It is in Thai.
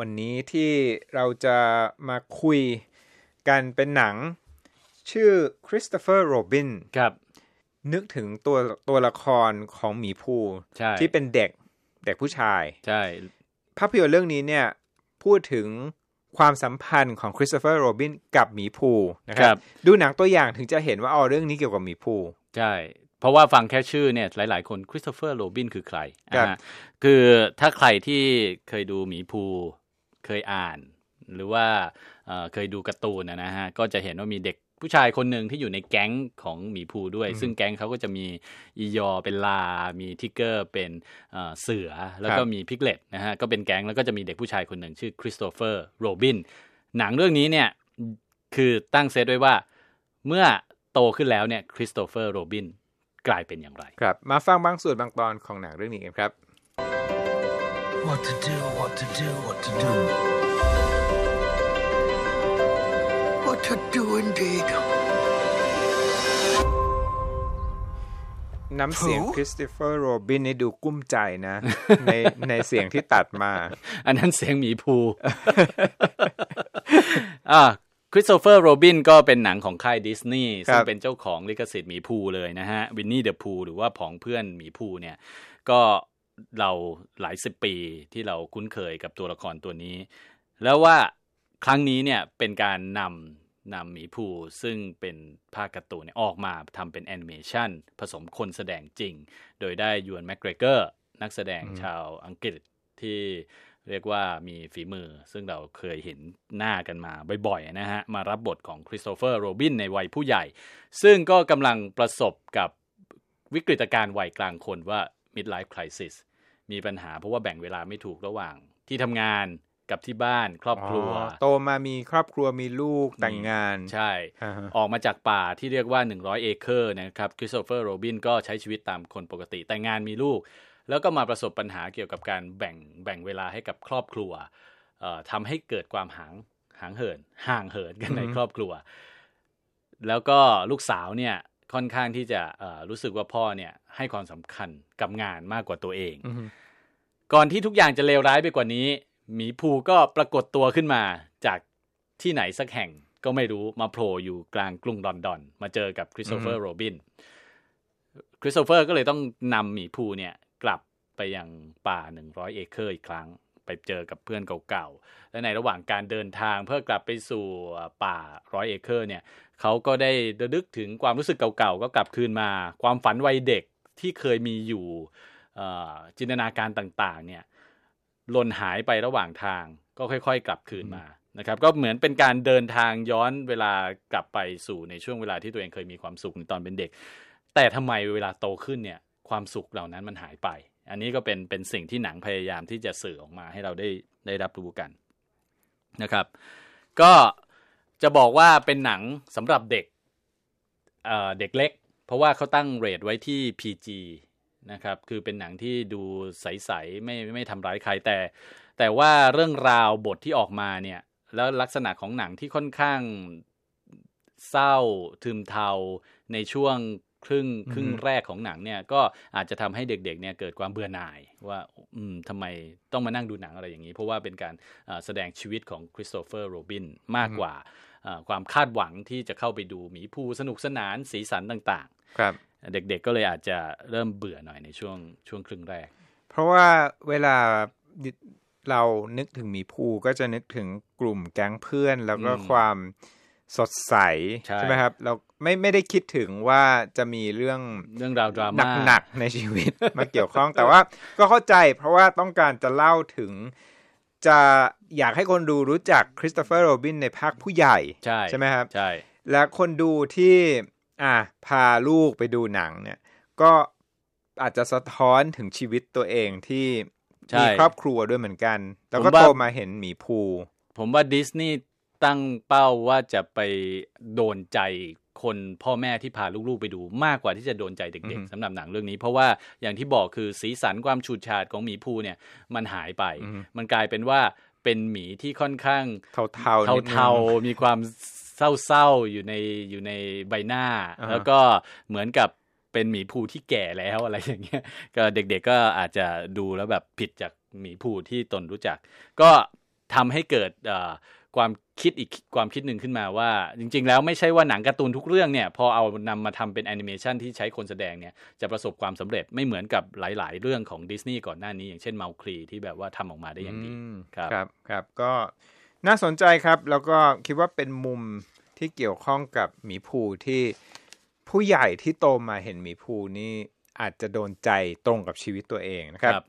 วันนี้ที่เราจะมาคุยกันเป็นหนัง ชื่อคริสโตเฟอร์โรบินครับนึกถึงตัวตัวละครของหมีภูใช่ที่เป็นเด็กเด็กผู้ชาย ใช่ ภาพยนตร์เรื่องนี้เนี่ย พูดถึงความสัมพันธ์ของคริสโตเฟอร์โรบินกับหมีภูนะคครัรับบดูหนังตัวอย่างถึงจะเห็นว่าอ๋อเรื่องนี้เกี่ยวกับหมีภูใช่ เพราะว่าฟังแค่ชื่อเนี่ย หลาย ๆ คนคริสโตเฟอร์โรบินคือใครครับอ่าฮะคือถ้าใครที่เคยดูหมีภู เคยอ่าน หรือว่าเอ่อเคยดูการ์ตูนนะนะฮะก็จะเห็นว่ามีเด็กผู้ชายคนหนึ่งที่อยู่ในแก๊งของหมีภูด้วย ซึ่งแก๊งเขาก็จะมีอียอเป็นลา มีทิกเกอร์เป็นเอ่อเสือ แล้วก็มีพิกเลตนะฮะ ก็เป็นแก๊งแล้วก็จะมีเด็กผู้ชายคนหนึ่งชื่อคริสโตเฟอร์โรบิน หนังเรื่องนี้เนี่ย คือตั้งเซตไว้ว่าเมื่อโตขึ้นแล้วเนี่ยคริสโตเฟอร์โรบินกลายเป็นอย่างไร ครับ มาฟังบางส่วนบางตอนของหนังเรื่องนี้กันครับ What to do, what to do, what to do. What to do indeed. น้ำเสียง Who? คริสโตเฟอร์โรบินนี่ดูกลุ้มใจนะ ในในเสียงที่ตัดมา อันนั้นเสียงหมีภูอ่าคริสโตเฟอร์โรบินก็เป็นหนังของค่ายดิสนีย์ครับซึ่งเป็นเจ้าของลิขสิทธิ์หมีภูเลยนะฮะ Winnie the Pooh หรือว่าผองเพื่อนหมีภูเนี่ย ก็ เราหลายสิบปีที่เราคุ้นเคยกับตัวละครตัวนี้ แล้วว่าครั้งนี้เนี่ยเป็นการนำนำหมีภูซึ่งเป็นภาคการ์ตูนเนี่ยออกมาทำเป็นแอนิเมชันผสมคนแสดงจริง โดยได้ยูนแม g เกรเกอร์นักแสดงชาวอังกฤษที่เรียกว่ามีฝีมือ ซึ่งเราเคยเห็นหน้ากันมาบ่อยๆนะฮะ มารับบทของคริสโตเฟอร์โรบินในวัยผู้ใหญ่ ซึ่งก็กำลังประสบกับวิกฤตการณ์วัยกลางคนว่า midlife crisis มีปัญหาเพราะว่าแบ่งเวลาไม่ถูกระหว่าง ที่ทำงานกับที่บ้านครอบครัวอ๋อโตมามีครอบครัวมีลูกแต่งงาน ใช่อ่าฮะออกมาจากป่าที่เรียกว่า 100 เอเคอร์นะครับคริสโตเฟอร์โรบินก็ใช้ชีวิตตามคนปกติ แต่งงานมีลูก แล้วก็มาประสบปัญหาเกี่ยวกับการแบ่งแบ่งเวลาให้กับครอบครัวเอ่อทำให้เกิดความห่างหางเหินห่างเหินกันในครอบครัว แล้วก็ลูกสาวเนี่ย ค่อนข้างที่จะเอ่อรู้สึกว่าพ่อเนี่ยให้ความสำคัญกับงานมากกว่าตัวเองอือฮึก่อนที่ทุกอย่างจะเลวร้ายไปกว่านี้ หมีภูก็ปรากฏตัวขึ้นมาจากที่ไหนสักแห่งก็ไม่รู้มาโผล่อยู่กลางกรุงลอนดอน มาเจอกับคริสโตเฟอร์โรบินคริสโตเฟอร์ก็เลยต้องนำหมีภูเนี่ยกลับไปยังป่า 100 เอเคอร์อีกครั้ง ไปเจอกับเพื่อนเก่าๆ และในระหว่างการเดินทางเพื่อกลับไปสู่ป่าร้อยเอเคอร์เนี่ยเขาก็ได้ระลึกถึงความรู้สึกเก่าๆ ก็กลับคืนมา ความฝันวัยเด็กที่เคยมีอยู่เอ่อจินตนาการต่างๆเนี่ยหล่นหายไประหว่างทางก็ค่อยๆ กลับคืนมานะครับก็เหมือนเป็นการเดินทางย้อนเวลากลับไปสู่ในช่วงเวลาที่ตัวเองเคยมีความสุขในตอนเป็นเด็ก แต่ทำไมเวลาโตขึ้นเนี่ยความสุขเหล่านั้นมันหายไป อันนี้ก็เป็นเป็นสิ่งที่หนังพยายามที่จะสื่อออกมาให้เราได้ได้รับรู้กันนะครับ ก็จะบอกว่าเป็นหนังสำหรับเด็กเเด็กเล็ก เพราะว่าเขาตั้งเรทไว้ที่ PG นะครับ คือเป็นหนังที่ดูใสๆไม่ไม่ทำร้ายใครแต่ แต่ว่าเรื่องราวบทที่ออกมาเนี่ยแล้วลักษณะของหนังที่ค่อนข้างเศร้าทึมเทาในช่วง ครึ่งครึ่งแรกของหนังเนี่ยก็อาจจะทำให้เด็กๆเนี่ยเกิดความเบื่อหน่ายว่าอืมทำไมต้องมานั่งดูหนังอะไรอย่างนี้ เพราะว่าเป็นการเอ่อแสดงชีวิตของคริสโตเฟอร์โรบินมากกว่าเอ่อความคาดหวังที่จะเข้าไปดูหมีภูสนุกสนานสีสันต่างๆ ครับ เด็กๆก็เลยอาจจะเริ่มเบื่อหน่อยในช่วงช่วงครึ่งแรก เพราะว่าเวลาเรานึกถึงหมีภูก็จะนึกถึงกลุ่มแก๊งเพื่อนแล้วก็อืมความ สดใสใช่ไหมครับ เราไม่ไม่ได้คิดถึงว่าจะมีเรื่องเรื่องราวดราม่าหนักๆในชีวิตมาเกี่ยวข้องแต่ว่าก็เข้าใจเพราะว่าต้องการจะเล่าถึง จะอยากให้คนดูรู้จักคริสโตเฟอร์โรบินในภาคผู้ใหญ่ใช่ใช่ไหมครับใช่และคนดูที่อะพาลูกไปดูหนังเนี่ย ก็อาจจะสะท้อนถึงชีวิตตัวเองที่ใช่มีครอบครัวด้วยเหมือนกัน แล้วก็ผมว่าโตมาเห็นหมีภู ผมว่าดิสนีย์ ตั้งเป้าว่าจะไปโดนใจคนพ่อแม่ที่พาลูกๆไปดูมากกว่าที่จะโดนใจเด็กอือฮึๆสำหรับหนังเรื่องนี้ เพราะว่าอย่างที่บอกคือสีสันความฉูดฉาดของหมีภูเนี่ยมันหายไป มันกลายเป็นว่าเป็นหมีที่ค่อนข้างเทาเทาๆนิดนึงเทาๆมีความเศร้าๆอยู่ในอยู่ในใบหน้าอ่าฮะแล้วก็เหมือนกับเป็นหมีภูที่แก่แล้วอะไรอย่างเงี้ยก็เด็กๆก็อาจจะดูแล้วแบบผิดจากหมีภูที่ตนรู้จัก ก็ ทำให้เกิดเอ่อความคิดอีกความคิดหนึ่งขึ้นมาว่า จริง ๆ แล้วไม่ใช่ว่าหนังการ์ตูนทุกเรื่องเนี่ยพอเอานำมาทำเป็นแอนิเมชันที่ใช้คนแสดงเนี่ยจะประสบความสำเร็จไม่เหมือนกับหลาย ๆ เรื่องของดิสนีย์ก่อนหน้านี้ อย่างเช่นเมาคลีที่แบบว่าทำออกมาได้อย่างดีอืมครับครับครับก็น่าสนใจครับ แล้วก็คิดว่าเป็นมุมที่เกี่ยวข้องกับหมีภูที่ผู้ใหญ่ที่โตมาเห็นหมีภูนี่อาจจะโดนใจตรงกับชีวิตตัวเองนะครับครับ